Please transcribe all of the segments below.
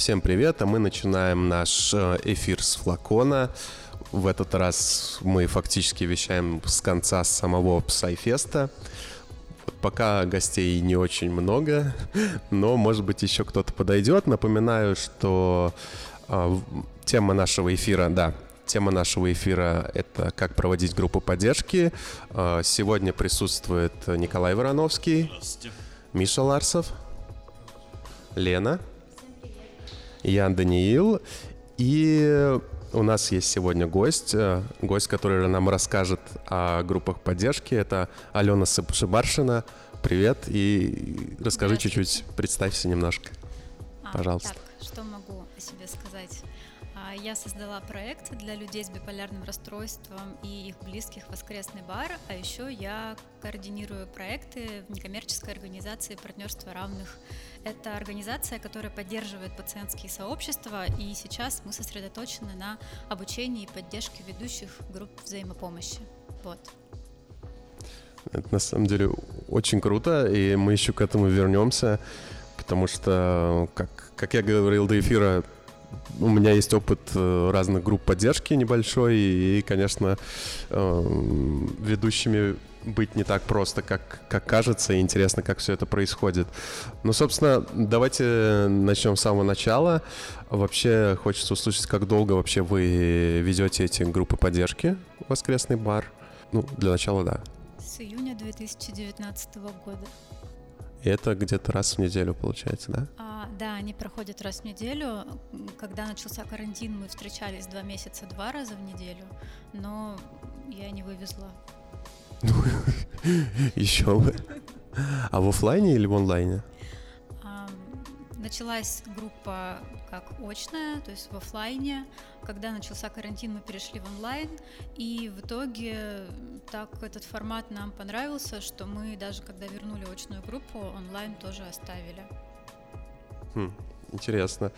Всем привет, а мы начинаем наш э, эфир с Флакона. В этот раз мы фактически вещаем с конца самого Псайфеста. Пока гостей не очень много, но, может быть, еще кто-то подойдет. Напоминаю, что э, тема нашего эфира, да, Тема нашего эфира — это как проводить группу поддержки. Э, сегодня присутствует Николай Вороновский, Миша Ларсов, Лена, Ян Даниил. И у нас есть сегодня гость, э, гость, который нам расскажет о группах поддержки. Это Алена Шибаршина. Привет, и расскажи чуть-чуть, представься немножко, а, пожалуйста. Так, что могу о себе сказать? А, я создала проект для людей с биполярным расстройством и их близких «Воскресный бар», а еще я координирую проекты в некоммерческой организации «Партнерство равных». Это организация, которая поддерживает пациентские сообщества, и сейчас мы сосредоточены на обучении и поддержке ведущих групп взаимопомощи. Вот. Это на самом деле очень круто, и мы еще к этому вернемся, потому что, как, как я говорил до эфира, у меня есть опыт э, разных групп поддержки небольшой, и, конечно, э, ведущими быть не так просто, как, как кажется, и интересно, как все это происходит. Ну, собственно, давайте начнем с самого начала. Вообще, хочется услышать, как долго вообще вы ведете эти группы поддержки «Воскресный бар». Ну, для начала, да. С июня 2019 года. И это где-то раз в неделю получается, да? А, да, они проходят раз в неделю. Когда начался карантин, мы встречались два месяца два раза в неделю, но я не вывезла. Еще бы. А в офлайне или в онлайне? Началась группа как очная, то есть в офлайне. Когда начался карантин, мы перешли в онлайн. И в итоге так этот формат нам понравился, что мы даже когда вернули очную группу, онлайн тоже оставили. Хм, интересно.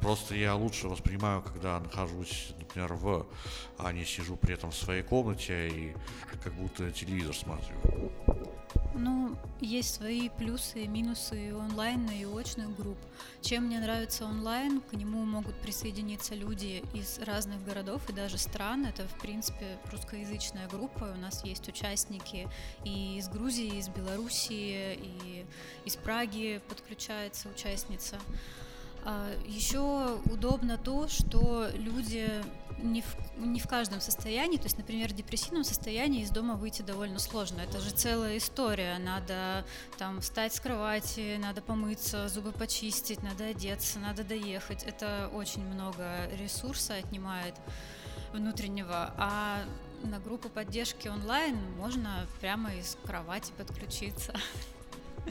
Просто я лучше воспринимаю, когда нахожусь, например, в, а не сижу при этом в своей комнате и как будто телевизор смотрю. Ну, есть свои плюсы и минусы и онлайн, и очных групп. Чем мне нравится онлайн, к нему могут присоединиться люди из разных городов и даже стран. Это, в принципе, русскоязычная группа. У нас есть участники и из Грузии, и из Белоруссии, и из Праги подключается участница. А, Еще удобно то, что люди не в, не в каждом состоянии, то есть, например, в депрессивном состоянии из дома выйти довольно сложно. Это же целая история. Надо там встать с кровати, надо помыться, зубы почистить, надо одеться, надо доехать. Это очень много ресурса отнимает внутреннего. А на группу поддержки онлайн можно прямо из кровати подключиться.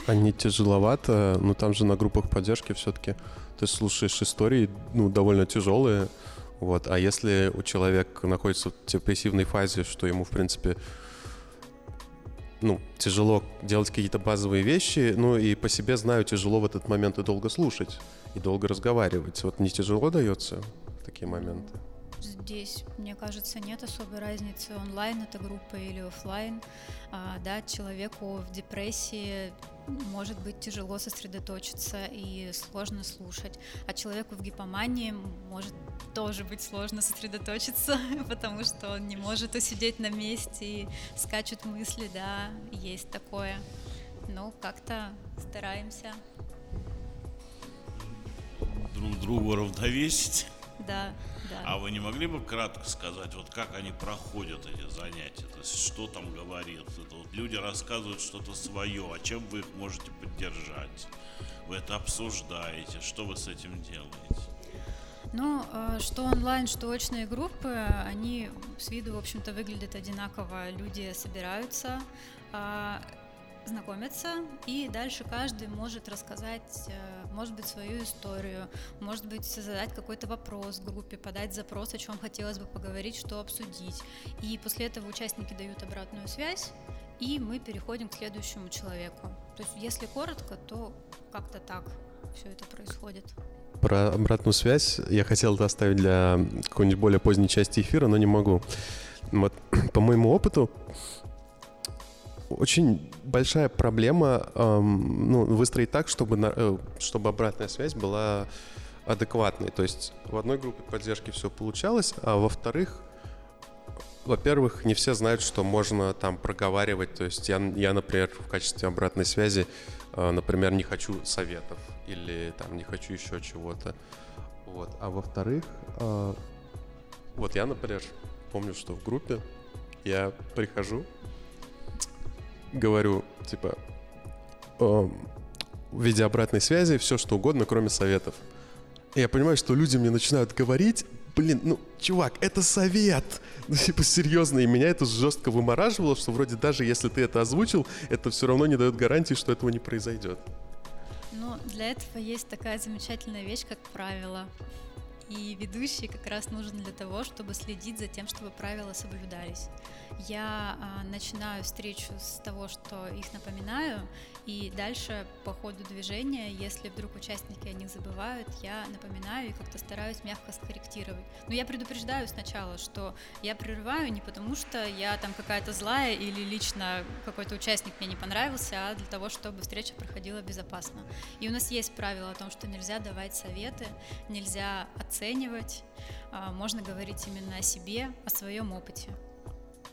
Не тяжеловато, но там же на группах поддержки все-таки ты слушаешь истории, ну, довольно тяжелые, вот. А если у человека находится в депрессивной фазе, что ему, в принципе, ну, тяжело делать какие-то базовые вещи, ну, и по себе знаю, тяжело в этот момент и долго слушать, и долго разговаривать. Вот не тяжело дается такие моменты? Здесь, мне кажется, нет особой разницы, онлайн это группа или офлайн. А, да, человеку в депрессии может быть тяжело сосредоточиться и сложно слушать, а человеку в гипомании может тоже быть сложно сосредоточиться, потому что он не может усидеть на месте и скачут мысли, да, есть такое. Ну, как-то стараемся. Друг другу равновесить. Да, да. А вы не могли бы кратко сказать, вот как они проходят эти занятия? То есть что там говорит? Это вот люди рассказывают что-то свое, а чем вы их можете поддержать? Вы это обсуждаете, что вы с этим делаете? Ну, э, что онлайн, что очные группы, они с виду, в общем-то, выглядят одинаково. Люди собираются, а, знакомятся, и дальше каждый может рассказать, э, может быть, свою историю, может быть, задать какой-то вопрос группе, подать запрос, о чем хотелось бы поговорить, что обсудить. И после этого участники дают обратную связь, и мы переходим к следующему человеку. То есть, если коротко, то как-то так все это происходит. Про обратную связь я хотел это оставить для какой-нибудь более поздней части эфира, но не могу. Вот, по моему опыту, очень большая проблема эм, ну, выстроить так, чтобы, на, э, чтобы обратная связь была адекватной. То есть в одной группе поддержки все получалось, а во-вторых, во-первых, не все знают, что можно там проговаривать. То есть я, я например, в качестве обратной связи, э, например, не хочу советов или там не хочу еще чего-то. Вот. А во-вторых, э, вот я, например, помню, что в группе я прихожу, говорю, типа, э, в виде обратной связи все что угодно, кроме советов. И я понимаю, что люди мне начинают говорить, блин, ну, чувак, это совет. Ну, типа, серьезно, и меня это жестко вымораживало, что вроде даже если ты это озвучил, это все равно не дает гарантии, что этого не произойдет. Ну, для этого есть такая замечательная вещь, как правило. И ведущий как раз нужен для того, чтобы следить за тем, чтобы правила соблюдались. Я а, начинаю встречу с того, что их напоминаю, и дальше по ходу движения, если вдруг участники о них забывают, я напоминаю и как-то стараюсь мягко скорректировать. Но я предупреждаю сначала, что я прерываю не потому, что я там какая-то злая или лично какой-то участник мне не понравился, а для того, чтобы встреча проходила безопасно. И у нас есть правило о том, что нельзя давать советы, нельзя оценивать, а, можно говорить именно о себе, о своем опыте.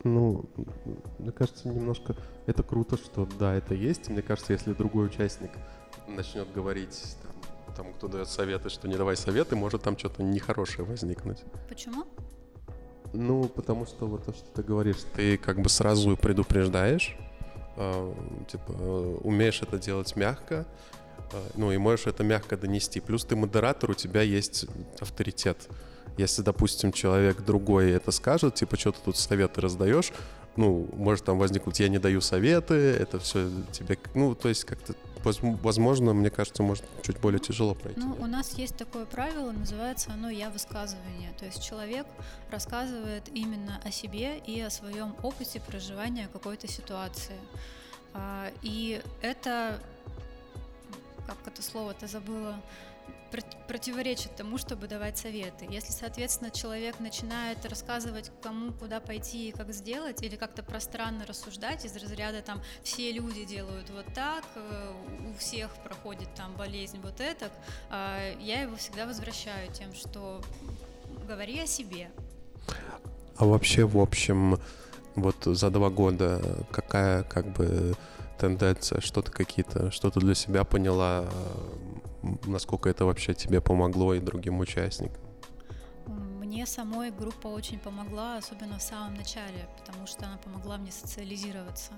Ну, мне кажется, немножко это круто, что да, это есть. Мне кажется, если другой участник начнет говорить, там, там кто дает советы, что не давай советы, может там что-то нехорошее возникнуть. Почему? Ну, потому что вот то, что ты говоришь, ты как бы сразу предупреждаешь, э, типа, умеешь это делать мягко, ну и можешь это мягко донести. Плюс ты модератор, у тебя есть авторитет. Если, допустим, человек другой это скажет, типа, что ты тут советы раздаешь, ну, может там возникнуть, я не даю советы, это все тебе, ну, то есть как-то, возможно, мне кажется, может чуть более тяжело пройти. Ну, у нас есть такое правило, называется оно «я высказывание», то есть человек рассказывает именно о себе и о своем опыте проживания какой-то ситуации. А, и это, как это слово-то забыла, противоречит тому, чтобы давать советы. Если, соответственно, человек начинает рассказывать, кому куда пойти и как сделать, или как-то пространно рассуждать из разряда там все люди делают вот так, э, у всех проходит там болезнь вот это, а, я его всегда возвращаю тем, что говори о себе. А вообще, в общем, вот за два года какая как бы тенденция, что-то какие-то, что-то для себя поняла, насколько это вообще тебе помогло и другим участникам? Мне самой группа очень помогла, особенно в самом начале, потому что она помогла мне социализироваться.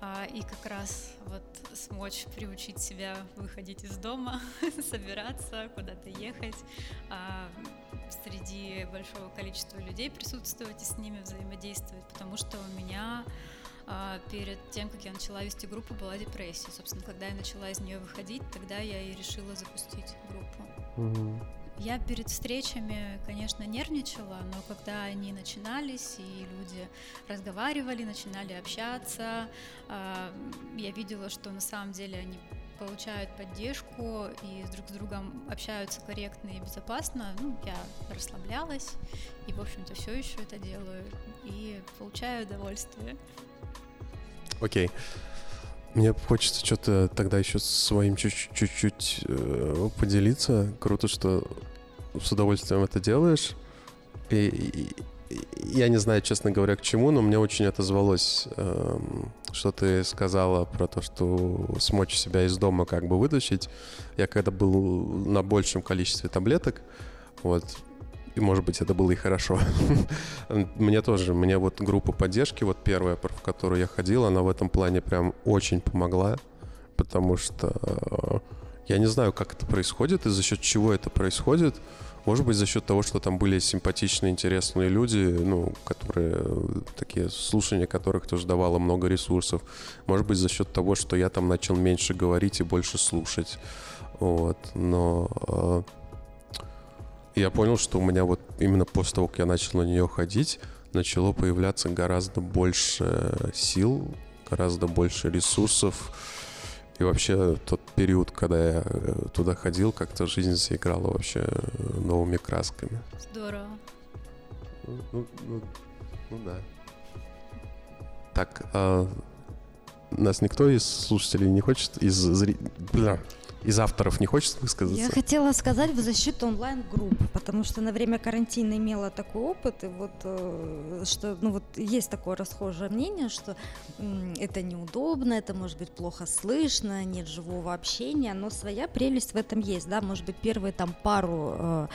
А, и как раз вот смочь приучить себя выходить из дома, собираться, куда-то ехать, а, среди большого количества людей присутствовать и с ними взаимодействовать, потому что у меня перед тем, как я начала вести группу, была депрессия. Собственно, когда я начала из нее выходить, тогда я и решила запустить группу. Угу. Я перед встречами, конечно, нервничала, но когда они начинались, и люди разговаривали, начинали общаться, а, я видела, что на самом деле они получают поддержку и друг с другом общаются корректно и безопасно, ну, я расслаблялась и, в общем-то, все еще это делаю и получаю удовольствие. Окей. Мне хочется что-то тогда еще своим чуть-чуть э, поделиться. Круто, что с удовольствием это делаешь. И, и, я не знаю, честно говоря, к чему, но мне очень отозвалось, э, что ты сказала про то, что смочь себя из дома как бы вытащить. Я когда был на большем количестве таблеток, вот, и, может быть, это было и хорошо. мне тоже, мне вот группа поддержки, вот первая, в которую я ходил, она в этом плане прям очень помогла, потому что э, я не знаю, как это происходит и за счет чего это происходит. Может быть, за счет того, что там были симпатичные, интересные люди, ну, которые, такие слушания которых тоже давало много ресурсов. Может быть, за счет того, что я там начал меньше говорить и больше слушать. Вот, но э, я понял, что у меня вот именно после того, как я начал на нее ходить, начало появляться гораздо больше сил, гораздо больше ресурсов. И вообще тот период, когда я э, туда ходил, как-то жизнь заиграла вообще новыми красками. Здорово. Ну, ну, ну, ну да. Так, а нас никто из слушателей не хочет, из зри... Из авторов не хочет высказаться? Я хотела сказать в защиту онлайн-групп, потому что на время карантина имела такой опыт, и вот э, что, ну вот есть такое расхожее мнение, что это неудобно, это может быть плохо слышно, нет живого общения, но своя прелесть в этом есть, да, может быть первые там пару э,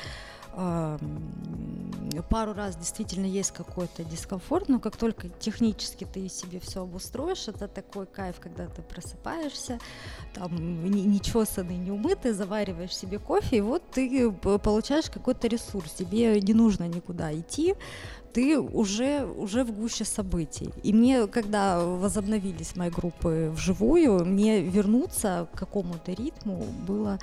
пару раз действительно есть какой-то дискомфорт, но как только технически ты себе все обустроишь, это такой кайф, когда ты просыпаешься, там не чесанный, не умытый, завариваешь себе кофе, и вот ты получаешь какой-то ресурс, тебе не нужно никуда идти, ты уже, уже в гуще событий. И мне, когда возобновились мои группы вживую, мне вернуться к какому-то ритму было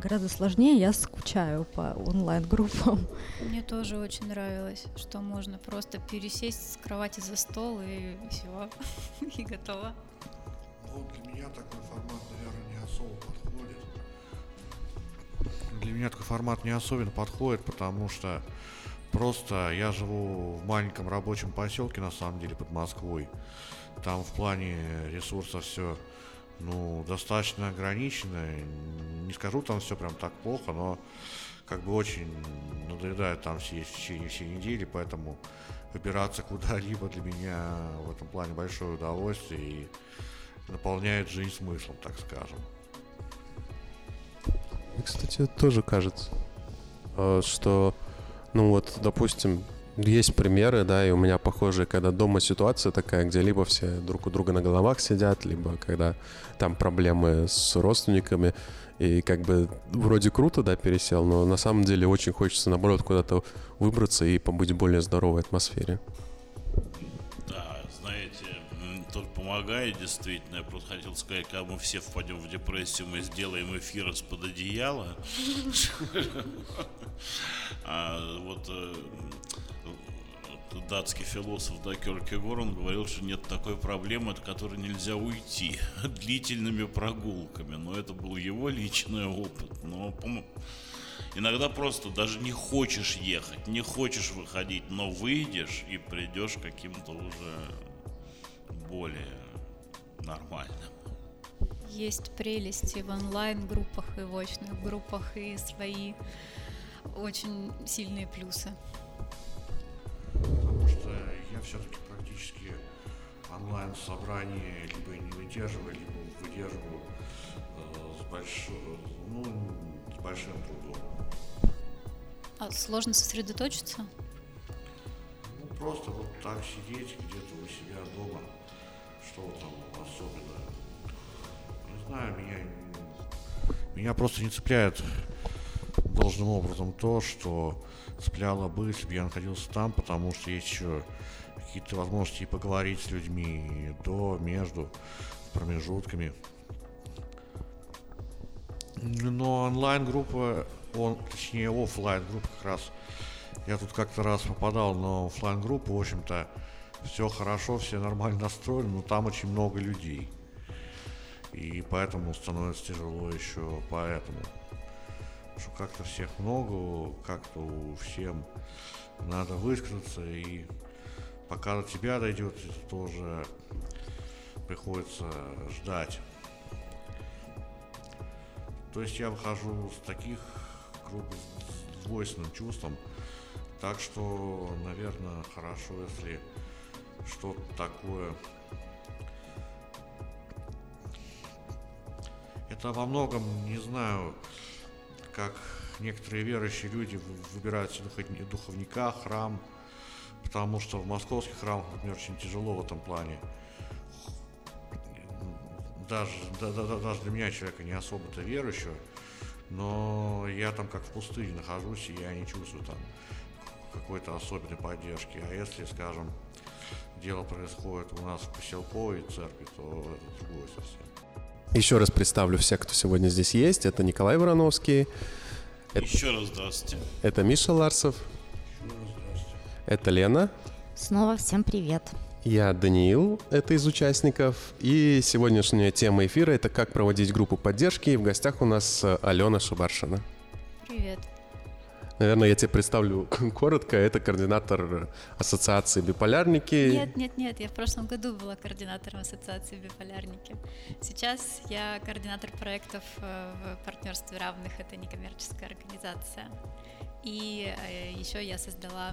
гораздо сложнее, я скучаю по онлайн-группам. Мне тоже очень нравилось, что можно просто пересесть с кровати за стол и все, и готово. Ну, для меня такой формат, наверное, не особо подходит. Для меня такой формат не особенно подходит, потому что просто я живу в маленьком рабочем поселке, на самом деле, под Москвой. Там в плане ресурсов все ну, достаточно ограничено. Не скажу там все прям так плохо, но как бы очень надоедает там все в течение всей недели, поэтому выбираться куда-либо для меня в этом плане большое удовольствие и наполняет жизнь смыслом, так скажем. Кстати, тоже кажется, э, что, ну вот, допустим, есть примеры, да, и у меня похожие, когда дома ситуация такая, где либо все друг у друга на головах сидят, либо когда там проблемы с родственниками, и как бы вроде круто, да, пересел, но на самом деле очень хочется, наоборот, куда-то выбраться и побыть в более здоровой атмосфере. Да, знаете, тут помогает действительно. Я просто хотел сказать, когда мы все впадем в депрессию, мы сделаем эфир из-под одеяла. А вот э, датский философ да, Кёркегор, он говорил, что нет такой проблемы, от которой нельзя уйти длительными прогулками. Но это был его личный опыт. Но иногда просто даже не хочешь ехать, не хочешь выходить, но выйдешь и придешь каким-то уже более нормальным. Есть прелести в онлайн-группах и в очных группах и свои очень сильные плюсы потому что я все-таки практически онлайн собрание либо не выдерживаю, либо выдерживаю э, с, больш... ну, с большим трудом. А сложно сосредоточиться? Ну, просто вот так сидеть где-то у себя дома, что там особенно. Не знаю, меня, меня просто не цепляет должным образом то, что цепляло бы, если бы я находился там, потому что есть еще какие-то возможности поговорить с людьми до, между промежутками. Но онлайн-группа, он, точнее офлайн группа как раз, я тут как-то раз попадал на офлайн группу, в общем-то, все хорошо, все нормально настроены, но там очень много людей. И поэтому становится тяжело еще поэтому что как-то всех много, как-то всем надо высказаться, и пока до тебя дойдет, это тоже приходится ждать. То есть я выхожу с таких групп с двойственным чувством, так что, наверное, хорошо, если что-то такое это во многом, не знаю, как некоторые верующие люди выбирают себе духовника, храм, потому что в московских храмах, например, очень тяжело в этом плане. Даже, да, да, даже для меня, человека не особо-то верующего, но я там как в пустыне нахожусь, и я не чувствую там какой-то особенной поддержки. А если, скажем, дело происходит у нас в поселковой церкви, то это другое совсем. Еще раз представлю всех, кто сегодня здесь есть. Это Николай Вороновский. Это... Еще раз здравствуйте. Это Миша Ларсов. Это Лена. Снова всем привет. Я Даниил, это из участников. И сегодняшняя тема эфира — это как проводить группу поддержки. И в гостях у нас Алена Шубаршина. Привет. Наверное, я тебе представлю коротко. Это координатор Ассоциации биполярники. Нет, нет, нет. Я в прошлом году была координатором Ассоциации биполярники. Сейчас я координатор проектов э, в партнерстве равных. Это некоммерческая организация. И э, еще я создала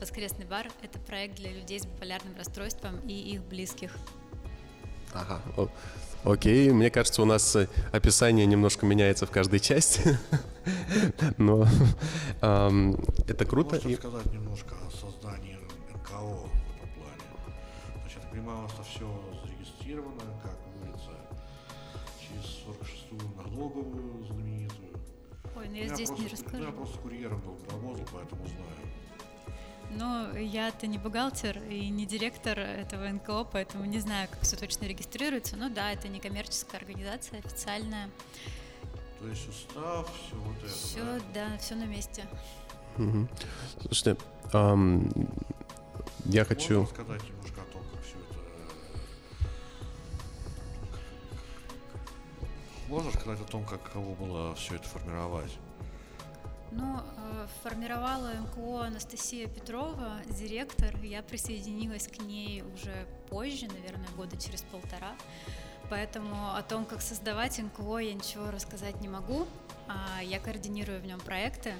Воскресный бар – это проект для людей с биполярным расстройством и их близких. Ага, окей. Мне кажется, у нас э, описание немножко меняется в каждой части, но это круто. Можно сказать немножко о создании НКО в этом плане? Значит, я понимаю, у нас все зарегистрировано, как говорится, через 46-ю налоговую знаменитую. Ой, ну я, я здесь просто, не расскажу. Я просто курьером был, работал, поэтому знаю. Но я-то не бухгалтер и не директор этого НКО, поэтому не знаю, как все точно регистрируется. Но да, это не коммерческая организация, официальная. То есть устав, все вот это. Все, да, да все на месте. Угу. Слушайте, эм, я Можно хочу... рассказать немножко о том, как все это... Можно сказать о том, как кого было все это формировать? Ну, э, формировала МКО Анастасия Петрова, директор. Я присоединилась к ней уже позже, наверное, года через полтора. Поэтому о том, как создавать НКО, я ничего рассказать не могу. А, я координирую в нем проекты.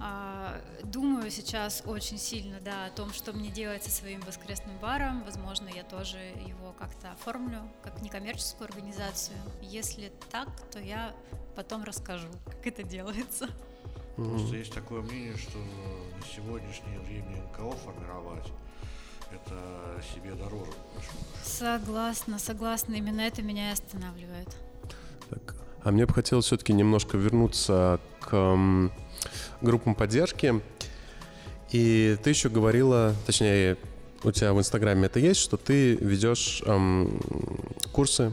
А, думаю сейчас очень сильно да, о том, что мне делать со своим воскресным баром. Возможно, я тоже его как-то оформлю как некоммерческую организацию. Если так, то я потом расскажу, как это делается. Просто есть такое мнение, что на сегодняшнее время НКО формировать это себе дороже. Согласна, согласна. Именно это меня и останавливает. Так. А мне бы хотелось все-таки немножко вернуться к м, группам поддержки. И ты еще говорила, точнее, у тебя в Инстаграме это есть, что ты ведешь эм, курсы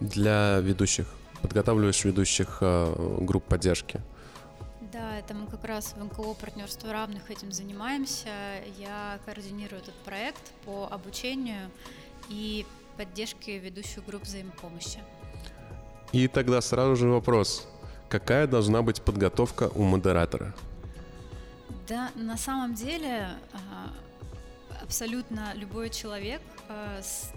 для ведущих, подготавливаешь ведущих э, групп поддержки. Да, это мы как раз в НКО «Партнерство равных» этим занимаемся. Я координирую этот проект по обучению и поддержке ведущих групп взаимопомощи. И тогда сразу же вопрос. Какая должна быть подготовка у модератора? Да, на самом деле а, абсолютно любой человек а, с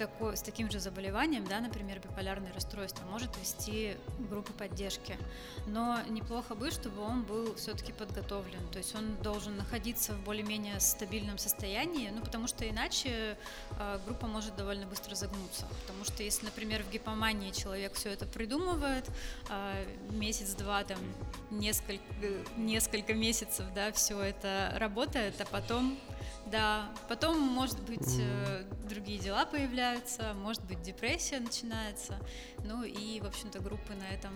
такой, с таким же заболеванием, да, например, биполярное расстройство, может вести группу поддержки. Но неплохо бы, чтобы он был все-таки подготовлен. То есть он должен находиться в более-менее стабильном состоянии, ну, потому что иначе э, группа может довольно быстро загнуться. Потому что если, например, в гипомании человек все это придумывает, э, месяц-два, там, несколько, несколько месяцев, да, все это работает, а потом да, потом, может быть, э, другие дела появляются, может быть, депрессия начинается, ну и, в общем-то, группы на этом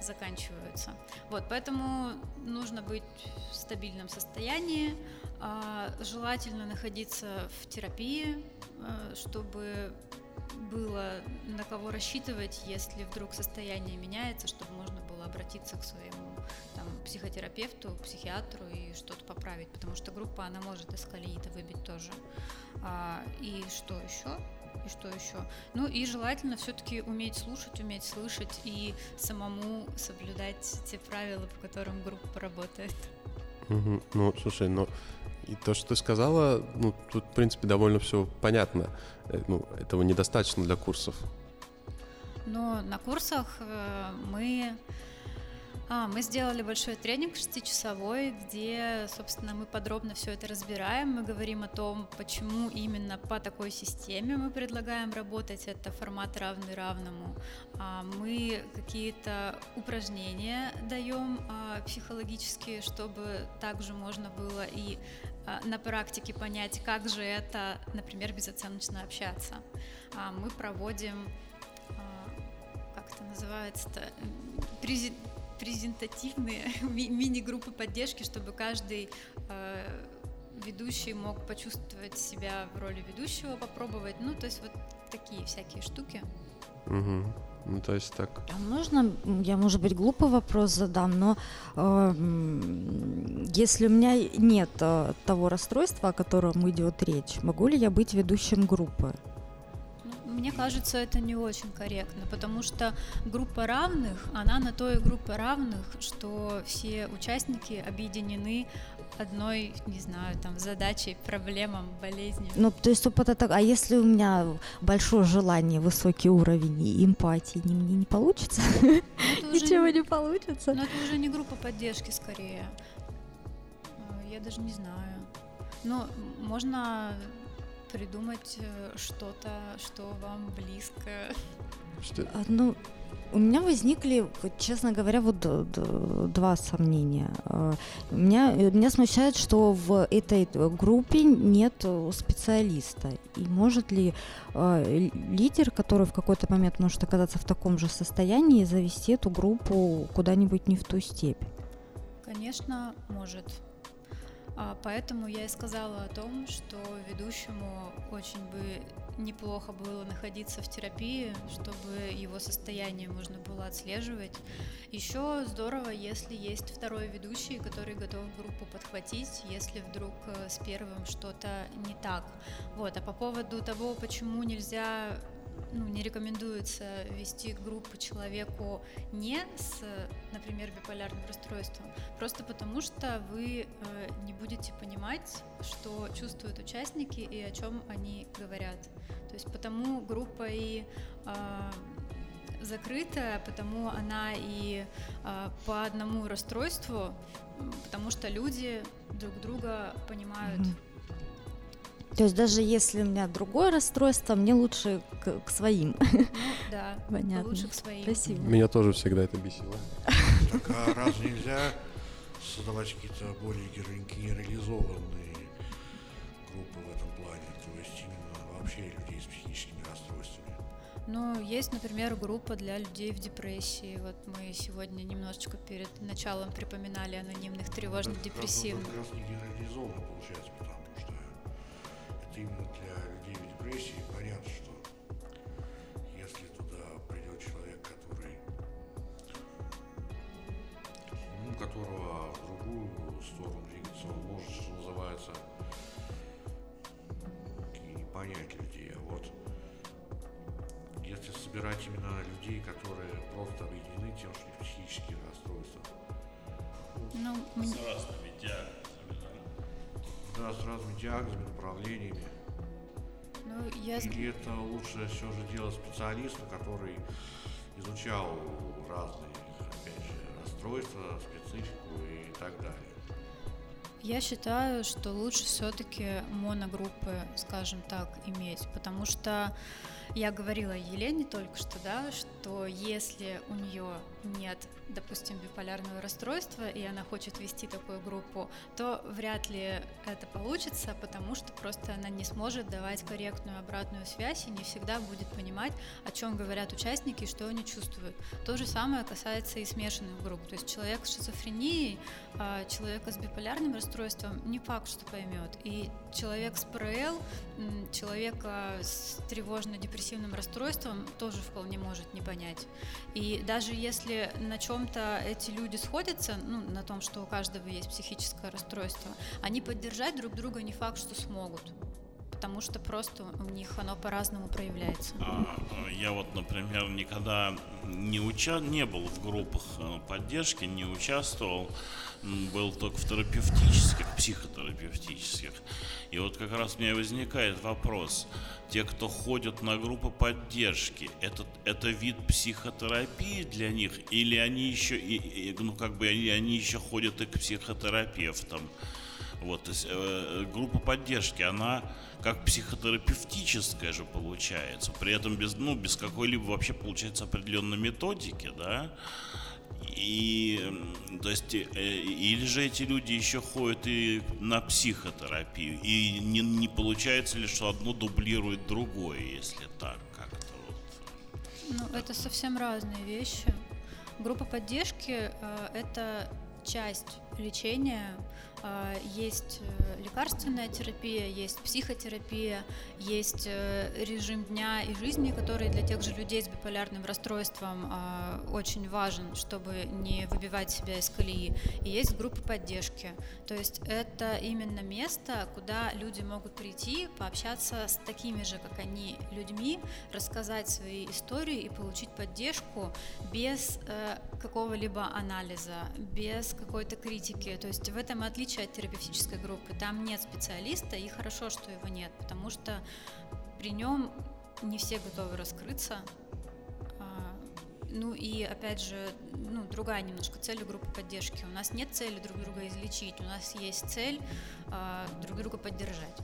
заканчиваются. Вот, поэтому нужно быть в стабильном состоянии, э, желательно находиться в терапии, э, чтобы было на кого рассчитывать, если вдруг состояние меняется, чтобы можно было обратиться к своему психотерапевту, психиатру и что-то поправить, потому что группа, она может из колеи-то выбить тоже. А, и что еще? И что еще? Ну и желательно все-таки уметь слушать, уметь слышать и самому соблюдать те правила, по которым группа работает. Угу. Ну, слушай, ну и то, что ты сказала, ну, тут, в принципе, довольно все понятно. Э, ну, этого недостаточно для курсов. Но на курсах э, мы а, мы сделали большой тренинг шестичасовой, где, собственно, мы подробно все это разбираем. Мы говорим о том, почему именно по такой системе мы предлагаем работать. Это формат равный равному. А, мы какие-то упражнения даем а, психологические, чтобы также можно было и на практике понять, как же это, например, безоценочно общаться. Мы проводим, как это называется-то, презентативные ми- мини-группы поддержки, чтобы каждый э, ведущий мог почувствовать себя в роли ведущего, попробовать. Ну, то есть вот такие всякие штуки. Угу. Ну, то есть так. А можно, я, может быть, глупый вопрос задам, но э, если у меня нет э, того расстройства, о котором идет речь, могу ли я быть ведущим группы? Ну, мне кажется, это не очень корректно, потому что группа равных, она на то и группа равных, что все участники объединены одной, не знаю, там, задачей, проблемам, болезнью. Ну, то есть опыт это... А если у меня большое желание, высокий уровень эмпатии, не, мне не получится? Ну, Ничего не получится. Но это уже не группа поддержки, скорее. Э, я даже не знаю. Ну, можно придумать э, что-то, что вам близко. Что? А, ну, у меня возникли, честно говоря, вот два сомнения. А, меня, меня смущает, что в этой группе нет специалиста. И может ли э, лидер, который в какой-то момент может оказаться в таком же состоянии, завести эту группу куда-нибудь не в ту степь? Конечно, может. А, поэтому я и сказала о том, что ведущему очень бы неплохо было находиться в терапии, чтобы его состояние можно было отслеживать. Еще здорово, если есть второй ведущий, который готов группу подхватить, если вдруг э, с первым что-то не так. Вот. А по поводу того, почему нельзя ну, не рекомендуется вести группу человеку не с, например, биполярным расстройством, просто потому что вы э, не будете понимать, что чувствуют участники и о чем они говорят. То есть потому группа и э, закрытая, потому она и э, по одному расстройству, потому что люди друг друга понимают. Mm-hmm то есть даже если у меня другое расстройство, мне лучше к, к своим. Ну да, Понятно. лучше к своим. Спасибо. Меня тоже всегда это бесило. Так а раз нельзя создавать какие-то более генерализованные группы в этом плане, то есть именно вообще людей с психическими расстройствами? Ну, есть, например, группа для людей в депрессии. Вот мы сегодня немножечко перед началом припоминали анонимных тревожных депрессивных. Это как раз не генерализованно именно для людей в депрессии понятно, что если туда придет человек, который, ну, которого в другую сторону двигаться, он может, что называется, и не понять людей. А вот если собирать именно людей, которые просто объединены тем, что у них психические расстройства. Ну, с разными диагнозами да, с разными диагнозами, направлениями. Ну, я... Или это лучше все же делать специалисту, который изучал разные, опять же, расстройства, специфику и так далее. Я считаю, что лучше все-таки моногруппы, скажем так, иметь, потому что я говорила Елене только что, да, что если у нее нет, допустим, биполярного расстройства, и она хочет вести такую группу, то вряд ли это получится, потому что просто она не сможет давать корректную обратную связь и не всегда будет понимать, о чем говорят участники и что они чувствуют. То же самое касается и смешанных групп. То есть человек с шизофренией, а, человека с биполярным расстройством не факт, что поймет. И человек с ПРЛ, человека с тревожно-депрессивным расстройством тоже вполне может не понять. И даже если на чем-то эти люди сходятся, ну, на том, что у каждого есть психическое расстройство, они поддержать друг друга не факт, что смогут потому что просто у них оно по-разному проявляется. А, я вот, например, никогда не, уча... не был в группах э, поддержки, не участвовал, был только в терапевтических, психотерапевтических. И вот как раз у меня возникает вопрос. Те, кто ходят на группы поддержки, это, это вид психотерапии для них? Или они еще, и, и, ну, как бы они, они еще ходят и к психотерапевтам? Вот, то есть э, группа поддержки, она как психотерапевтическая же получается, при этом без, ну, без какой-либо вообще получается определенной методики, да, и, то есть, э, или же эти люди еще ходят и на психотерапию, и не, не получается ли, что одно дублирует другое, если так как-то вот. Ну, это совсем разные вещи. Группа поддержки э, это часть лечения а, есть э, лекарственная терапия, есть психотерапия, есть э, режим дня и жизни, который для тех же людей с биполярным расстройством а, очень важен, чтобы не выбивать себя из колеи. И есть группы поддержки. То есть это именно место, куда люди могут прийти, пообщаться с такими же, как они, людьми, рассказать свои истории и получить поддержку без э, какого-либо анализа, без какой-то критики. То есть в этом отличие отличие от терапевтической группы. Там нет специалиста, и хорошо, что его нет, потому что при нем не все готовы раскрыться. А, ну и опять же, ну, другая немножко цель группы поддержки. У нас нет цели друг друга излечить, у нас есть цель э, друг друга поддержать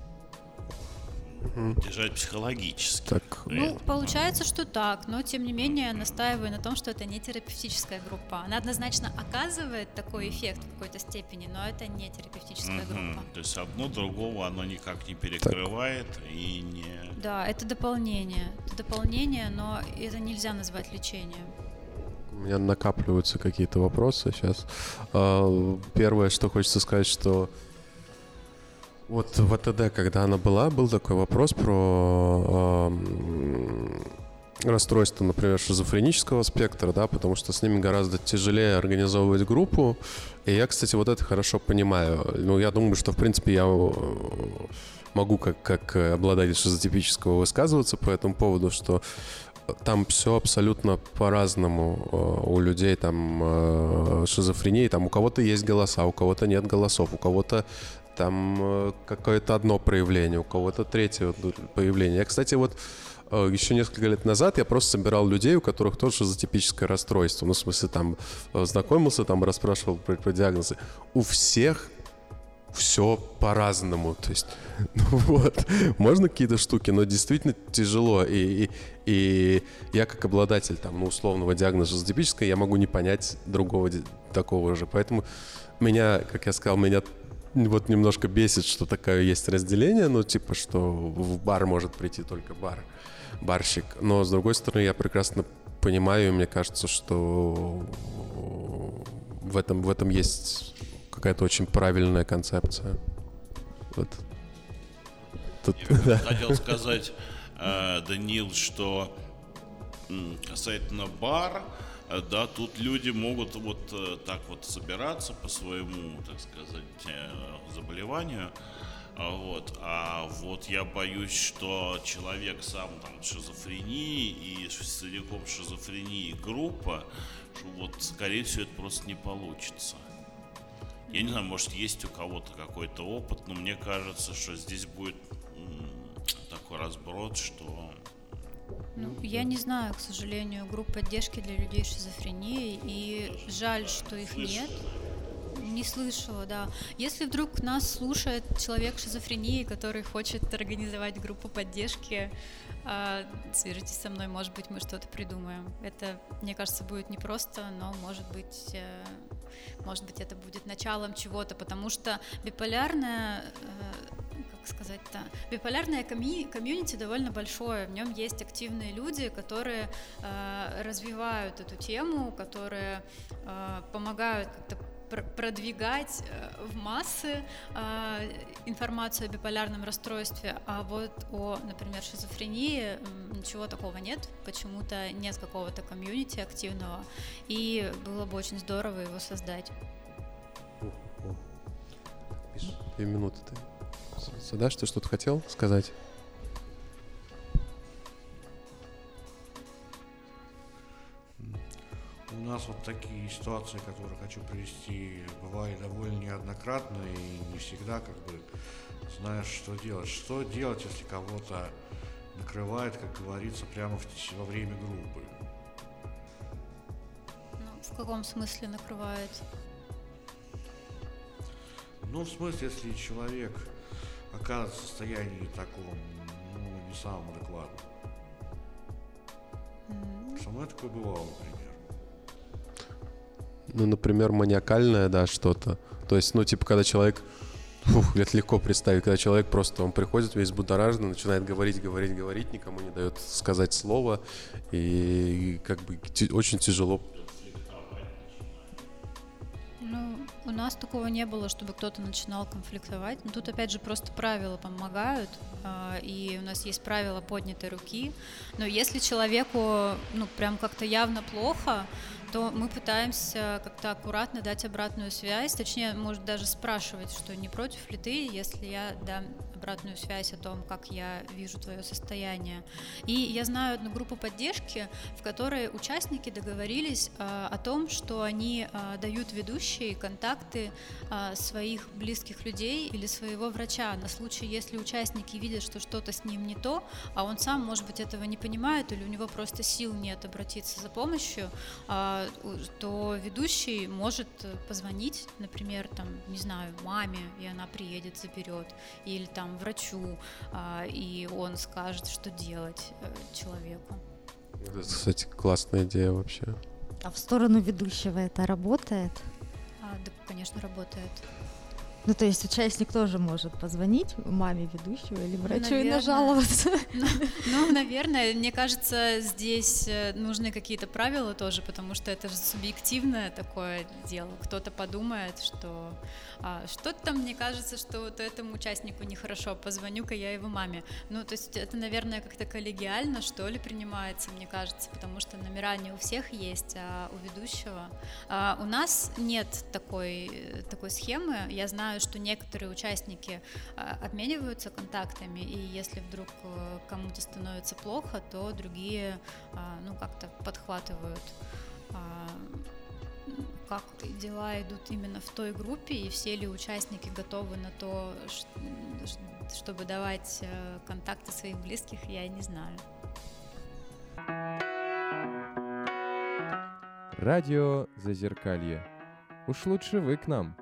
держать психологически. Так. Ну, получается, что так, но тем не менее настаиваю на том, что это не терапевтическая группа. Она однозначно оказывает такой эффект в какой-то степени, но это не терапевтическая угу. группа. То есть одно другого оно никак не перекрывает так. и не... Да, это дополнение. Это дополнение, но это нельзя назвать лечением. У меня накапливаются какие-то вопросы сейчас. А, первое, что хочется сказать, что вот в АТД, когда она была, был такой вопрос про э, расстройство, например, шизофренического спектра, да, потому что с ними гораздо тяжелее организовывать группу. И я, кстати, вот это хорошо понимаю. Ну, я думаю, что, в принципе, я э, могу как, как обладатель шизотипического высказываться по этому поводу, что там все абсолютно по-разному э, у людей там э, шизофрении там у кого-то есть голоса у кого-то нет голосов у кого-то там э, какое-то одно проявление, у кого-то третье появление. Я, кстати, вот э, еще несколько лет назад я просто собирал людей, у которых тоже шизотипическое расстройство. Ну, в смысле, там э, знакомился, там расспрашивал про, про диагнозы. У всех все по-разному. То есть, ну вот, можно какие-то штуки, но действительно тяжело. И, и, и я как обладатель там, ну, условного диагноза шизотипического, я могу не понять другого такого же. Поэтому меня, как я сказал, меня вот немножко бесит, что такое есть разделение, ну, типа, что в бар может прийти только бар, барщик. Но, с другой стороны, я прекрасно понимаю, и мне кажется, что в этом, в этом есть какая-то очень правильная концепция. Вот. Тут, я да. хотел сказать, э, Данил, что касательно бара, да, тут люди могут вот э, так вот собираться по своему, так сказать, э, заболеванию, а вот, а вот я боюсь, что человек сам там шизофрении и целиком шизофрении группа, вот, скорее всего, это просто не получится. Я не знаю, может, есть у кого-то какой-то опыт, но мне кажется, что здесь будет такой разброд, что ну, я не знаю, к сожалению, групп поддержки для людей с шизофренией, и жаль, что их нет. Не слышала, да. Если вдруг нас слушает человек с шизофренией, который хочет организовать группу поддержки, э, свяжитесь со мной, может быть, мы что-то придумаем. Это, мне кажется, будет непросто, но, может быть, э, может быть, это будет началом чего-то, потому что биполярная э, как сказать-то, биполярное комьюнити, комьюнити довольно большое, в нем есть активные люди, которые э, развивают эту тему, которые э, помогают как-то продвигать э, в массы э, информацию о биполярном расстройстве, а вот о, например, шизофрении ничего такого нет, почему-то нет какого-то комьюнити активного, и было бы очень здорово его создать. Две минуты ты. Садаш, ты что-то хотел сказать? У нас вот такие ситуации, которые хочу привести, бывали довольно неоднократно и не всегда как бы знаешь, что делать. Что делать, если кого-то накрывает, как говорится, прямо в, во время группы? Ну, в каком смысле накрывает? Ну, в смысле, если человек оказывается в состоянии таком, ну, не самом адекватном. Mm-hmm. Со мной такое бывало, например. Ну, например, маниакальное, да, что-то. То есть, ну, типа, когда человек Фух, это легко представить, когда человек просто, он приходит весь будоражный, начинает говорить, говорить, говорить, никому не дает сказать слово, и как бы очень тяжело нас такого не было, чтобы кто-то начинал конфликтовать. Но тут, опять же, просто правила помогают. А, и у нас есть правила поднятой руки. Но если человеку, ну, прям как-то явно плохо, то мы пытаемся как-то аккуратно дать обратную связь, точнее, может даже спрашивать, что не против ли ты, если я дам обратную связь о том, как я вижу твое состояние. И я знаю одну группу поддержки, в которой участники договорились э, о том, что они э, дают ведущие контакты э, своих близких людей или своего врача на случай, если участники видят, что что-то с ним не то, а он сам, может быть, этого не понимает или у него просто сил нет обратиться за помощью, то ведущий может позвонить, например, там, не знаю, маме, и она приедет, заберет, или там врачу, а, и он скажет, что делать э, человеку. Это, кстати, классная идея вообще. А в сторону ведущего это работает? А, да, конечно, работает. Ну, то есть участник тоже может позвонить маме ведущего или врачу наверное. и нажаловаться. Ну, ну, наверное, мне кажется, здесь э, нужны какие-то правила тоже, потому что это же субъективное такое дело. Кто-то подумает, что а, что-то там мне кажется, что вот этому участнику нехорошо, позвоню-ка я его маме. Ну, то есть это, наверное, как-то коллегиально, что ли, принимается, мне кажется, потому что номера не у всех есть, а у ведущего. А, у нас нет такой, такой схемы. Я знаю, что некоторые участники а, обмениваются контактами, и если вдруг э, кому-то становится плохо, то другие, а, ну, как-то подхватывают как дела идут именно в той группе, и все ли участники готовы на то, чтобы давать э, контакты своих близких, я не знаю. Радио Зазеркалье. Уж лучше вы к нам.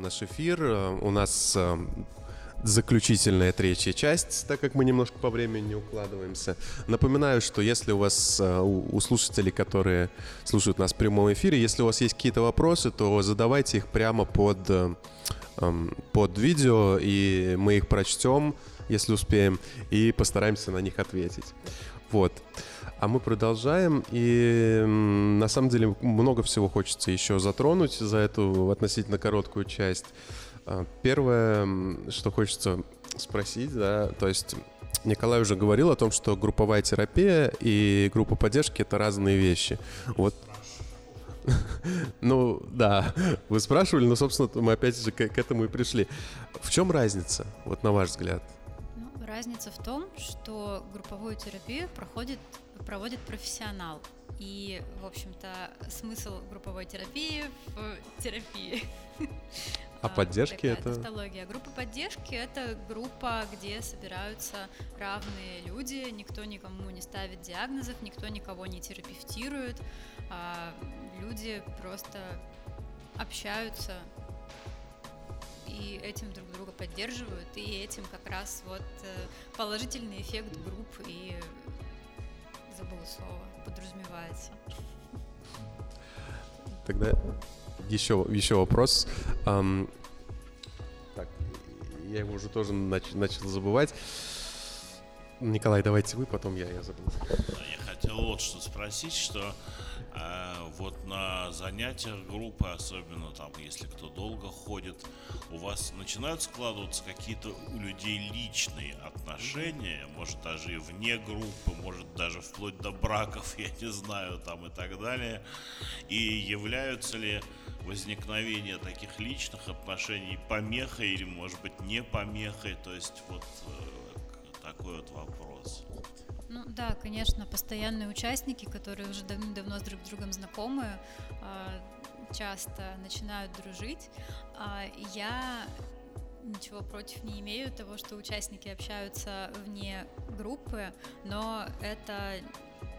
Наш эфир. Э, у нас э, заключительная третья часть, так как мы немножко по времени не укладываемся. Напоминаю, что если у вас, э, у слушателей, которые слушают нас в прямом эфире, если у вас есть какие-то вопросы, то задавайте их прямо под, эм, под видео, и мы их прочтем, если успеем, и постараемся на них ответить. Вот. А мы продолжаем, и на самом деле много всего хочется еще затронуть за эту относительно короткую часть. А, первое, что хочется спросить, да, то есть Николай уже говорил о том, что групповая терапия и группа поддержки это разные вещи. Вот ну, да, вы спрашивали, но, собственно, мы опять же к, к этому и пришли. В чем разница, вот на ваш взгляд? Разница в том, что групповую терапию проходит, проводит профессионал. И, в общем-то, смысл групповой терапии в терапии. А поддержки это? Тавтология. Группа поддержки это группа, где собираются равные люди, никто никому не ставит диагнозов, никто никого не терапевтирует, а люди просто общаются и этим друг друга поддерживают, и этим как раз вот э, положительный эффект групп и забыла слово, подразумевается. Тогда еще, еще вопрос. Um, так, я его уже тоже нач, начал забывать. Николай, давайте вы, потом я, я забыл. Я хотел вот что спросить, что а вот на занятиях группы, особенно там, если кто долго ходит, у вас начинают складываться какие-то у людей личные отношения, может даже и вне группы, может даже вплоть до браков, я не знаю, там и так далее. И являются ли возникновение таких личных отношений помехой или, может быть, не помехой? То есть вот э, такой вот вопрос. Ну да, конечно, постоянные участники, которые уже давно с друг другом знакомы, а, часто начинают дружить. А, я ничего против не имею того, что участники общаются вне группы, но это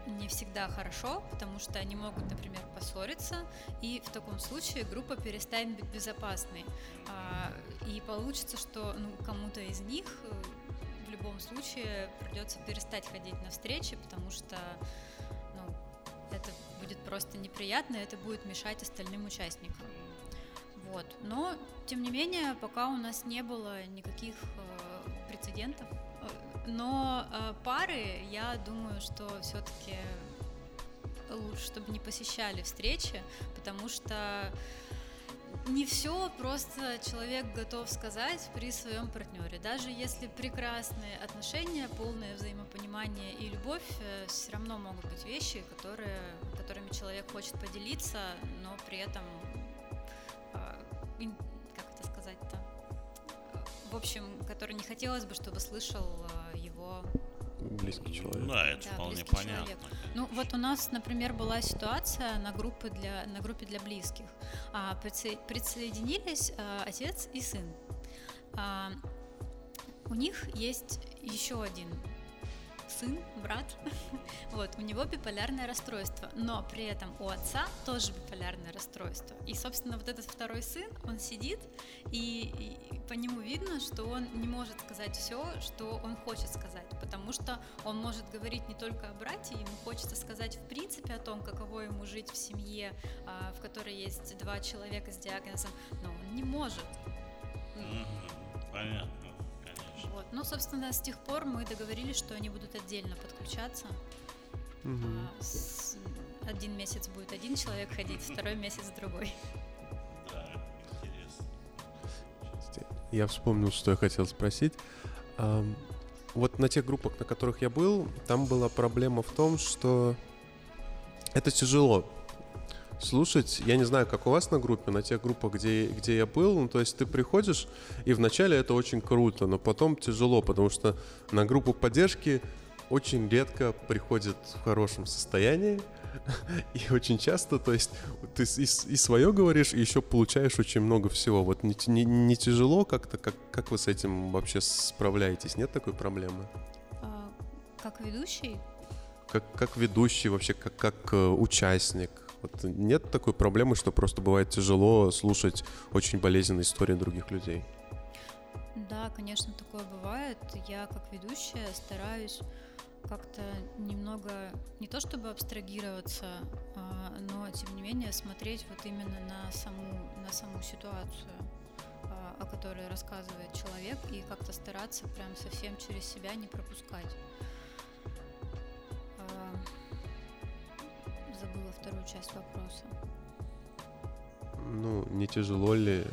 не всегда хорошо, потому что они могут, например, поссориться, и в таком случае группа перестанет быть безопасной. А, и получится, что ну, кому-то из них любом случае придется перестать ходить на встречи, потому что ну, это будет просто неприятно, это будет мешать остальным участникам. Вот. Но, тем не менее, пока у нас не было никаких э, прецедентов, Но э, пары, я думаю, что все-таки лучше, чтобы не посещали встречи, потому что не все просто человек готов сказать при своем партнере. Даже если прекрасные отношения, полное взаимопонимание и любовь, э, все равно могут быть вещи, которые, которыми человек хочет поделиться, но при этом, а, как это сказать-то, в общем, который не хотелось бы, чтобы слышал а, его близкий человек. Да, это да, вполне понятно. человек. Ну вот у нас, например, была ситуация на группе для на группе для близких. А, присо- присоединились а, отец и сын. А, у них есть еще один сын, брат, вот, у него биполярное расстройство, но при этом у отца тоже биполярное расстройство. И, собственно, вот этот второй сын, он сидит, и, и по нему видно, что он не может сказать все, что он хочет сказать, потому что он может говорить не только о брате, ему хочется сказать в принципе о том, каково ему жить в семье, а, в которой есть два человека с диагнозом, но он не может. Понятно. Ну, собственно, с тех пор мы договорились, что они будут отдельно подключаться. А, с- Один месяц будет один человек ходить, второй месяц другой. Да, интересно. Я вспомнил, что я хотел спросить. Вот на тех группах, на которых я был, там была проблема в том, что это тяжело слушать. Я не знаю, как у вас на группе, на тех группах, где, где я был. Ну, то есть ты приходишь, и вначале это очень круто, но потом тяжело, потому что на группу поддержки очень редко приходят в хорошем состоянии. И очень часто, то есть, ты и, и свое говоришь, и еще получаешь очень много всего. Вот не, не- не тяжело как-то, как, как вы с этим вообще справляетесь? Нет такой проблемы? А, Как ведущий, Как, как ведущий, вообще как, как э, участник? Вот нет такой проблемы, что просто бывает тяжело слушать очень болезненные истории других людей? да, конечно, такое бывает. Я как ведущая стараюсь как-то немного, не то чтобы абстрагироваться, а, но тем не менее смотреть вот именно на саму, на саму ситуацию, а, о которой рассказывает человек, и как-то стараться прям совсем через себя не пропускать. Забыла вторую часть вопроса. Ну, не тяжело ли?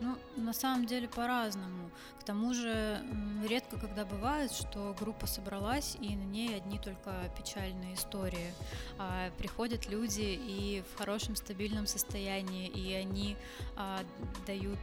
Ну, на самом деле по-разному. К тому же редко когда бывает, что группа собралась и на ней одни только печальные истории. А приходят люди и в хорошем стабильном состоянии, и они а, дают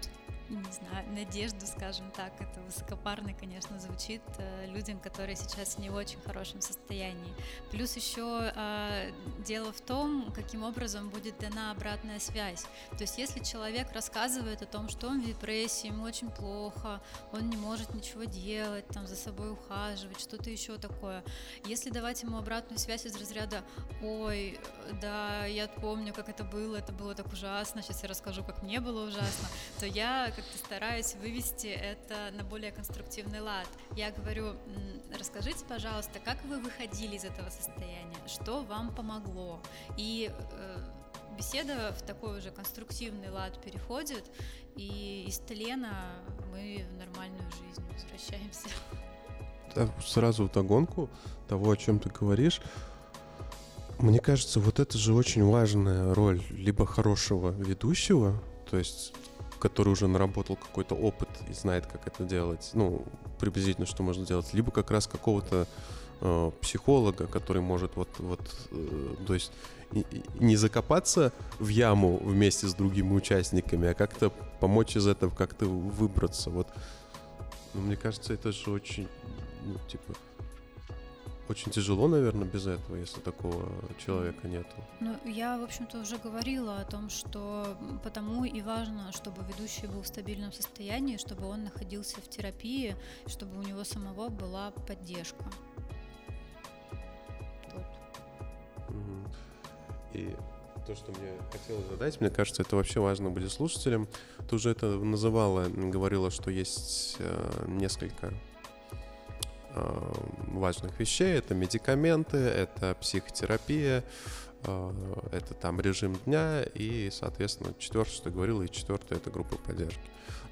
не знаю, надежду, скажем так, это высокопарно, конечно, звучит э, людям, которые сейчас в не очень хорошем состоянии. Плюс еще э, дело в том, каким образом будет дана обратная связь. То есть, если человек рассказывает о том, что он в депрессии, ему очень плохо, он не может ничего делать, там за собой ухаживать, что-то еще такое. Если давать ему обратную связь из разряда «Ой, да, я помню, как это было, это было так ужасно, сейчас я расскажу, как мне было ужасно», то я как-то стараюсь вывести это на более конструктивный лад. Я говорю, «М, расскажите, пожалуйста, как вы выходили из этого состояния, что вам помогло. И э, беседа в такой уже конструктивный лад переходит, и из тлена мы в нормальную жизнь возвращаемся. Да, Сразу в догонку того, о чем ты говоришь. Мне кажется, вот это же очень важная роль либо хорошего ведущего, то есть который уже наработал какой-то опыт и знает, как это делать, ну, приблизительно, что можно делать, либо как раз какого-то э, психолога, который может вот, вот э, то есть и- и не закопаться в яму вместе с другими участниками, а как-то помочь из этого как-то выбраться. Вот, ну, мне кажется, это же очень, ну, типа, очень тяжело, наверное, без этого, если такого человека нету. Ну, я, в общем-то, уже говорила о том, что потому и важно, чтобы ведущий был в стабильном состоянии, чтобы он находился в терапии, чтобы у него самого была поддержка. Мгм. И то, что мне хотелось задать, мне кажется, это вообще важно будет слушателям. Ты уже это называла, говорила, что есть э, несколько важных вещей. Это медикаменты, это психотерапия, Э, это там режим дня и, соответственно, четвертое, что говорил, и четвертое это группа поддержки.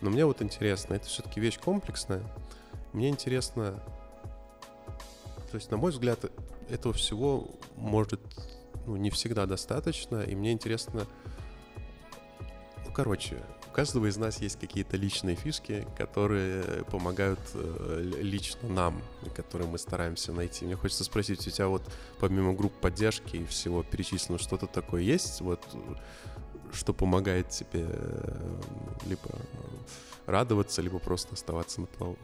Но мне вот интересно, это все-таки вещь комплексная. Мне интересно, то есть, на мой взгляд, этого всего может ну, не всегда достаточно, и мне интересно, ну, короче, каждого из нас есть какие-то личные фишки, которые помогают э, лично нам, которые мы стараемся найти. Мне хочется спросить, у тебя вот помимо групп поддержки и всего перечислено, что-то такое есть, вот, что помогает тебе э, либо радоваться, либо просто оставаться на плаву?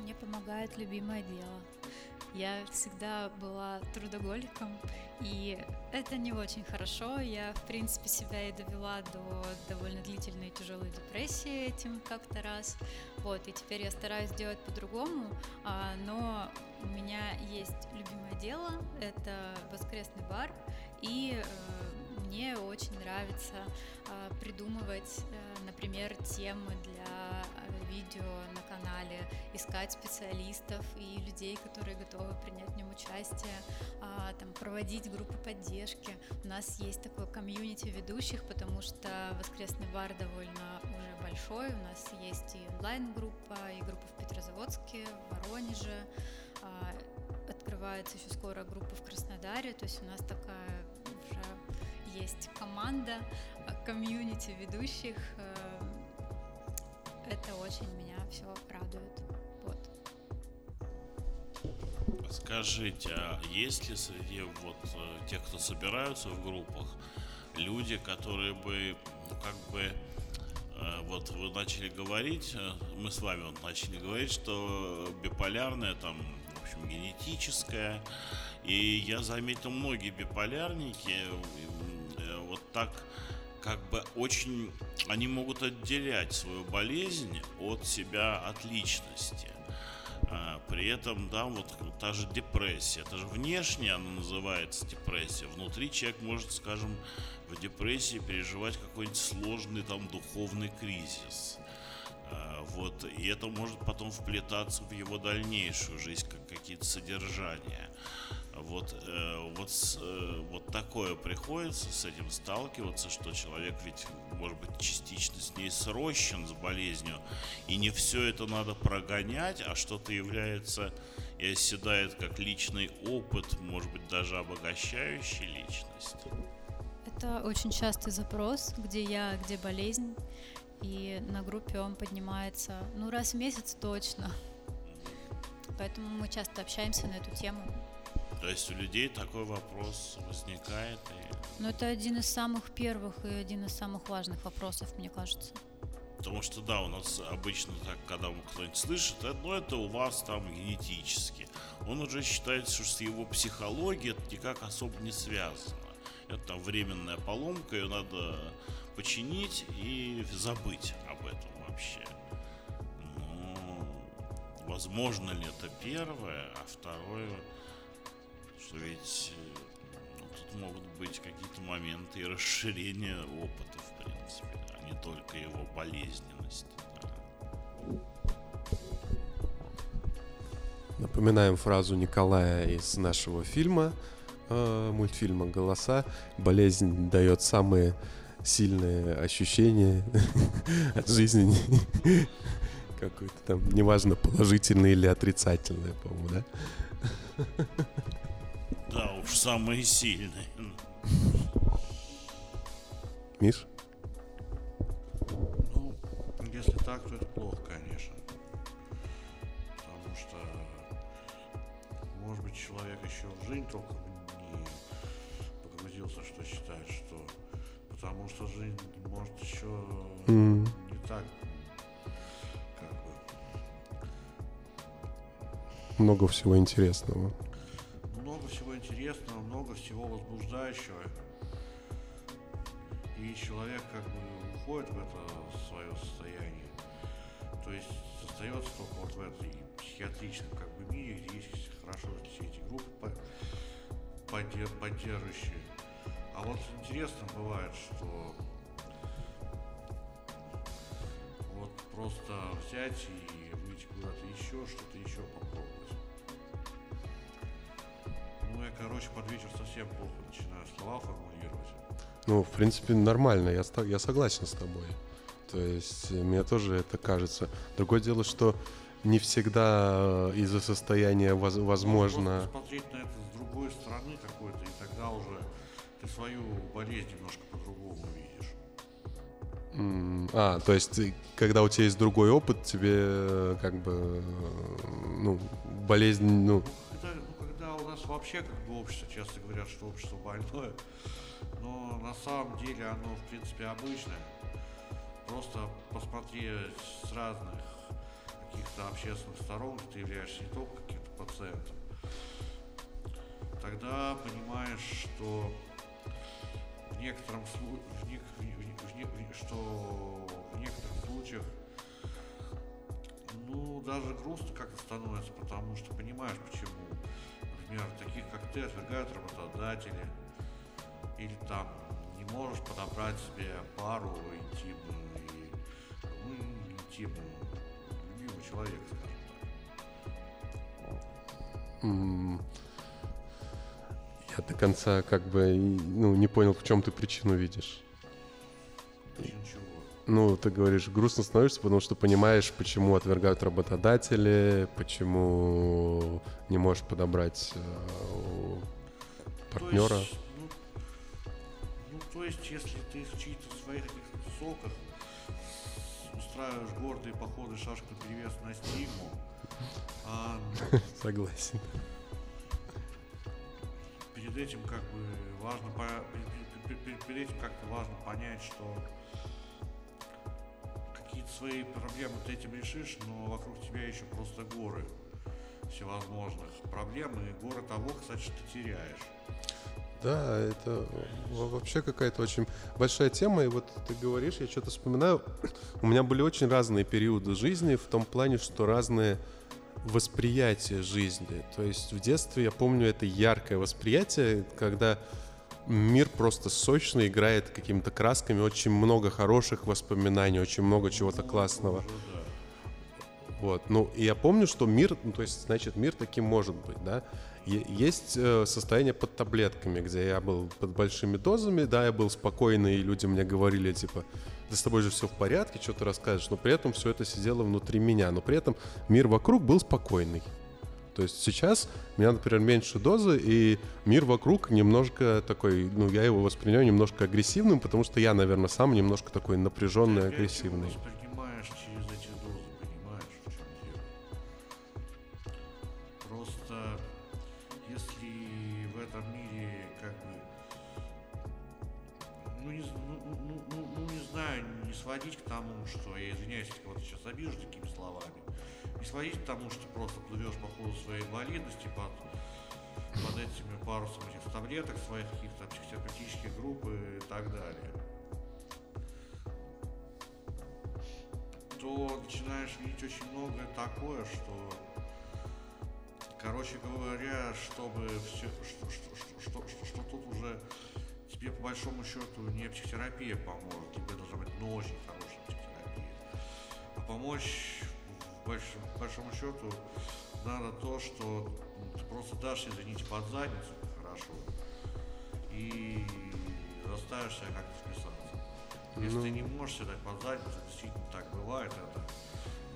Мне помогает любимое дело. Я всегда была трудоголиком, и это не очень хорошо. Я, в принципе, себя и довела до довольно длительной тяжелой депрессии этим как-то раз. Вот, и теперь я стараюсь сделать по-другому, а, но у меня есть любимое дело, это воскресный бар, и э, мне очень нравится э, придумывать, э, например, темы для видео на канале, искать специалистов и людей, которые готовы принять в нем участие, э, там, проводить группы поддержки. У нас есть такое комьюнити ведущих, потому что воскресный бар довольно уже большой. У нас есть и онлайн-группа, и группа в Петрозаводске, в Воронеже. Э, открывается еще скоро группа в Краснодаре, то есть у нас такая уже есть команда, э, комьюнити ведущих. Э, это очень меня все радует. Вот. Скажите, а есть ли среди вот э, тех, кто собираются в группах, люди, которые бы, ну, как бы, вот вы начали говорить, мы с вами вот начали говорить, что биполярное там, в общем, генетическое, и я заметил многие биполярники, вот так как бы очень они могут отделять свою болезнь от себя, от личности. А, при этом, да, вот та же депрессия, это же внешне она называется депрессия. Внутри человек может, скажем, в депрессии переживать какой-нибудь сложный там духовный кризис. А, вот, и это может потом вплетаться в его дальнейшую жизнь, как какие-то содержания. Вот, э, вот, э, вот такое приходится с этим сталкиваться, что человек ведь, может быть, частично с ней срощен с болезнью, и не все это надо прогонять, а что-то является и оседает как личный опыт, может быть, даже обогащающий личность. Это очень частый запрос, где я, где болезнь, и на группе он поднимается, ну, раз в месяц точно. Поэтому мы часто общаемся на эту тему. То есть у людей такой вопрос возникает. И... Ну, это один из самых первых и один из самых важных вопросов, мне кажется. Потому что, да, у нас обычно так, когда кто-нибудь слышит, это, ну, это у вас там генетически. Он уже считает, что с его психологией это никак особо не связано. Это там временная поломка, ее надо починить и забыть об этом вообще. Но возможно ли это первое, а второе что ведь э, ну, тут могут быть какие-то моменты и расширения опыта, в принципе, а не только его болезненности. Да. Напоминаем фразу Николая из нашего фильма, э, мультфильма «Голоса». Болезнь дает самые сильные ощущения от жизни. Какой-то там, неважно, положительный или отрицательный, по-моему, да? Да уж, самые сильные. Миш? Ну, если так, то это плохо, конечно. Потому что, может быть, человек еще в жизнь толком не погрузился, что считает, что... Потому что жизнь может еще mm. не так. Много всего интересного уходит в это свое состояние. То есть остается только вот в этой психиатричном как бы мире, где есть хорошо все эти группы поддерживающие. А вот интересно бывает, что вот просто взять и выйти куда-то еще, что-то еще попробовать. Ну, я короче, под вечер совсем плохо начинаю слова формулировать. Ну, в принципе, нормально, я, я согласен с тобой. То есть э, мне тоже это кажется. Другое дело, что не всегда э, из-за состояния воз, возможно... Можно посмотреть на это с другой стороны какой-то, и тогда уже ты свою болезнь немножко по-другому видишь. А, то есть, когда у тебя есть другой опыт, тебе э, как бы, ну, болезнь, ну... Когда, ну, когда у нас вообще как бы общество, часто говорят, что общество больное, но на самом деле оно, в принципе, обычное. Просто посмотреть с разных каких-то общественных сторон, ты являешься не только каким-то пациентом, тогда понимаешь, что в некотором случае, что в некоторых случаях ну, даже грустно как-то становится, потому что понимаешь, почему. Например, таких как ты отвергают работодатели, или там не можешь подобрать себе пару интимную, и, ну, интимную, любимого человека, скажем так. Я до конца как бы ну, не понял, в чем ты причину видишь. Причину чего? Ну, ты говоришь, грустно становишься, потому что понимаешь, почему отвергают работодатели, почему не можешь подобрать э, партнера. То есть, то есть, если ты в чьих-то своих соках устраиваешь гордые походы шашку перевес на стигму, а Согласен. перед этим как бы важно перед- перед этим как-то важно понять, что какие-то свои проблемы ты этим решишь, но вокруг тебя еще просто горы всевозможных проблем и горы того, кстати, что ты теряешь. Да, это во- вообще какая-то очень большая тема. И вот ты говоришь, я что-то вспоминаю. У меня были очень разные периоды жизни в том плане, что разные восприятия жизни. То есть в детстве я помню это яркое восприятие, когда мир просто сочно играет какими-то красками, очень много хороших воспоминаний, очень много чего-то классного. Вот. Ну, и я помню, что мир, ну, то есть, значит, мир таким может быть, да. Есть э, состояние под таблетками, где я был под большими дозами, да, я был спокойный, и люди мне говорили, типа, да с тобой же все в порядке, что ты расскажешь, но при этом все это сидело внутри меня, но при этом мир вокруг был спокойный. То есть сейчас у меня, например, меньше дозы, и мир вокруг немножко такой, ну, я его воспринимаю немножко агрессивным, потому что я, наверное, сам немножко такой напряженный, агрессивный. Сводить к тому, что я извиняюсь, если кого-то сейчас обижу такими словами, не сводить к тому, что просто плывешь по ходу своей инвалидности под, под этими парусом этих таблеток, своих каких-то психотерапевтических групп и так далее. то начинаешь видеть очень многое такое, что, короче говоря, чтобы все, что, что, что, что, что, что тут уже тебе по большому счету не психотерапия поможет, тебе должна быть ну, очень хорошая психотерапия. А помочь по большому счету надо то, что ну, ты просто дашь, извините, под задницу хорошо и заставишь себя как-то вписаться. Если Ну. ты не можешь себя дать под задницу, действительно так бывает, это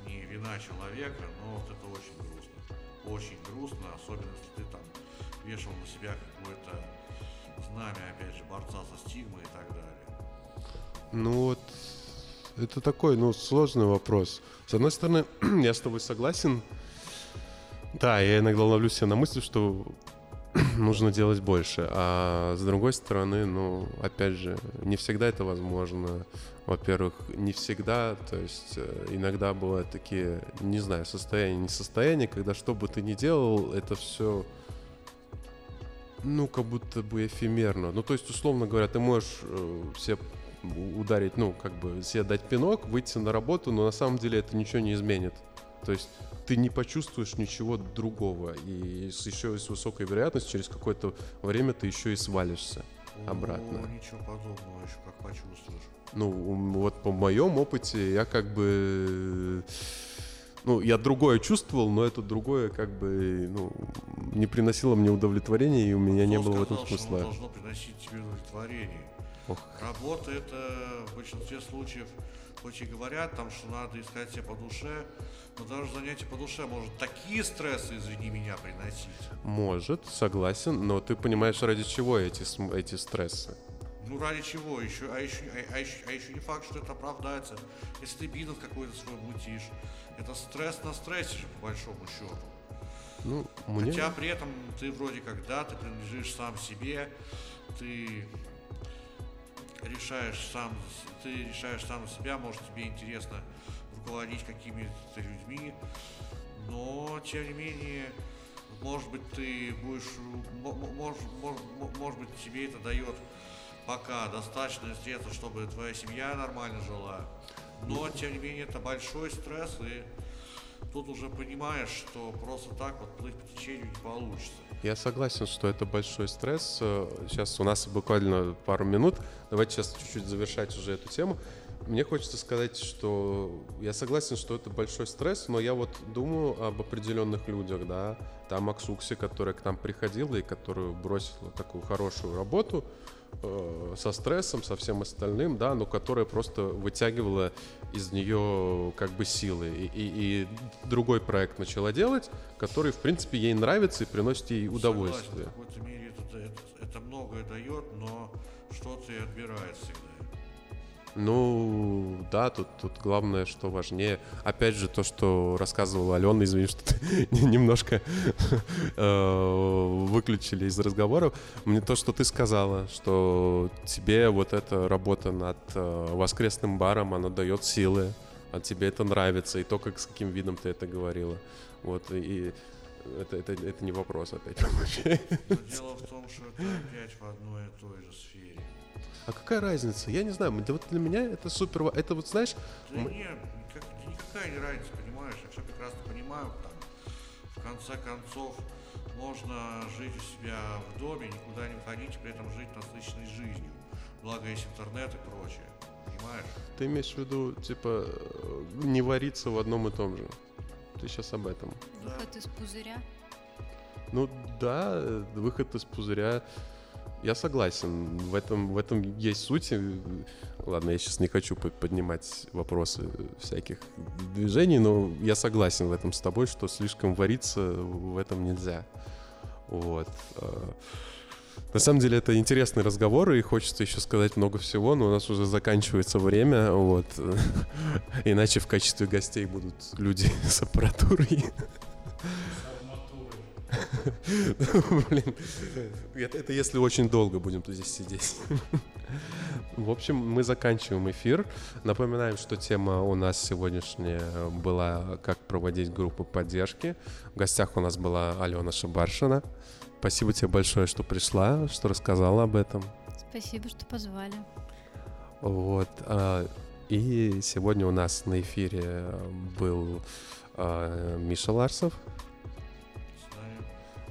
не вина человека, но вот это очень грустно. Очень грустно, особенно если ты там вешал на себя какое-то знамя, опять же, борца со стигмой и так далее. Ну вот, это такой, ну, сложный вопрос. С одной стороны, я с тобой согласен. Да, я иногда ловлю себя на мысли, что нужно делать больше. А с другой стороны, ну, опять же, не всегда это возможно. Во-первых, не всегда, то есть э, иногда бывают такие, не знаю, состояния, не состояния, когда что бы ты ни делал, это все ну, как будто бы эфемерно. Ну, то есть, условно говоря, ты можешь э, себе ударить, ну, как бы себе дать пинок, выйти на работу, но на самом деле это ничего не изменит. То есть ты не почувствуешь ничего другого. И с еще с высокой вероятностью через какое-то время ты еще и свалишься обратно. О, ничего подобного еще как почувствуешь. Ну, вот по моем опыте я как бы... Ну, я другое чувствовал, но это другое как бы, ну, не приносило мне удовлетворения, и у меня не Кто было в этом сказал, что смысла. оно должно приносить тебе удовлетворение. Ох. Работа это в большинстве случаев, хоть и говорят там, что надо искать себе по душе, но даже занятие по душе может такие стрессы, извини меня, приносить. Может, согласен, но ты понимаешь, ради чего эти, эти стрессы? Ну ради чего еще? А еще, а, а еще, а еще не факт, что это оправдается. Если ты бизнес какой-то свой мутишь, это стресс на стрессе же, по большому счету. Ну, мне... Хотя при этом ты вроде как, да, ты принадлежишь сам себе, ты решаешь сам, ты решаешь сам себя, может тебе интересно руководить какими-то людьми, но тем не менее, может быть ты будешь, мо- мо- может, может, может быть тебе это дает пока достаточно средств, чтобы твоя семья нормально жила, но тем не менее это большой стресс и тут уже понимаешь, что просто так вот плыть по течению не получится. Я согласен, что это большой стресс. Э, Сейчас у нас буквально пару минут. Давайте сейчас чуть-чуть завершать уже эту тему. Мне хочется сказать, что я согласен, что это большой стресс, но я вот думаю об определенных людях, да. Там Аксукси, которая к нам приходила и которую бросила такую хорошую работу э, со стрессом, со всем остальным, да, но которая просто вытягивала из нее как бы силы. И, и- и другой проект начала делать, который, в принципе, ей нравится и приносит ей удовольствие. Согласен, в какой-то мере это, это, это многое дает, но что-то и отбирает всегда. Ну, да, тут, тут главное, что важнее. Опять же, то, что рассказывала Алена, извини, что немножко э, выключили из разговоров. Мне то, что ты сказала, что тебе вот эта работа над э, воскресным баром, она дает силы, а тебе это нравится, и то, как с каким видом ты это говорила. Вот, и это, это, это не вопрос опять. Дело в том, что это опять в одной и той же. А какая разница? Я не знаю, да вот для меня это супер... Это вот, знаешь, Да Мы- нет, никак- никакая не разница, понимаешь? Я все прекрасно понимаю. Там, в конце концов, можно жить у себя в доме, никуда не выходить, и при этом жить насыщенной жизнью. Благо есть интернет и прочее. Понимаешь? Ты имеешь в виду, типа, э, не вариться в одном и том же? Ты сейчас об этом. Выход из пузыря. Ну да, э, выход из пузыря. Я согласен. В этом, в этом есть суть. Ладно, я сейчас не хочу под- поднимать вопросы всяких движений, но я согласен в этом с тобой, что слишком вариться в этом нельзя. Вот. Э, На самом деле это интересный разговор, и хочется еще сказать много всего, но у нас уже заканчивается время, вот. Иначе в качестве гостей будут люди с аппаратурой. Блин, это, если очень долго будем здесь сидеть. В общем, мы заканчиваем эфир. Напоминаем, что тема у нас сегодняшняя была «Как проводить группы поддержки». В гостях у нас была Алена Шабаршина. Спасибо тебе большое, что пришла, что рассказала об этом. Спасибо, что позвали. Вот. а, И сегодня у нас на эфире был а, Миша Ларсов,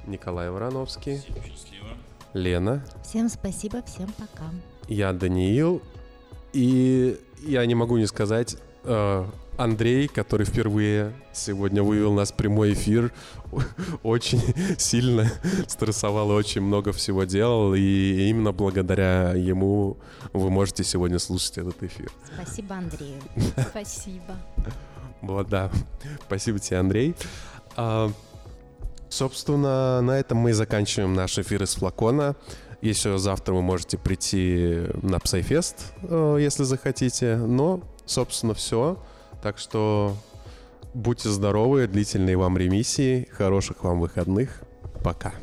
Николай Вороновский, Всем счастливо. Лена, Всем спасибо, всем пока. я Даниил. И я не могу не сказать, э, Андрей, который впервые сегодня вывел нас в прямой эфир, очень сильно стрессовал и очень много всего делал. И именно благодаря ему вы можете сегодня слушать этот эфир. Спасибо Андрею. Спасибо. Вот, да. Спасибо тебе, Андрей. Собственно, на этом мы и заканчиваем наш эфир из флакона. Еще завтра вы можете прийти на Psyfest, э, если захотите. Но, собственно, все. Так что будьте здоровы, длительной вам ремиссии, хороших вам выходных. Пока.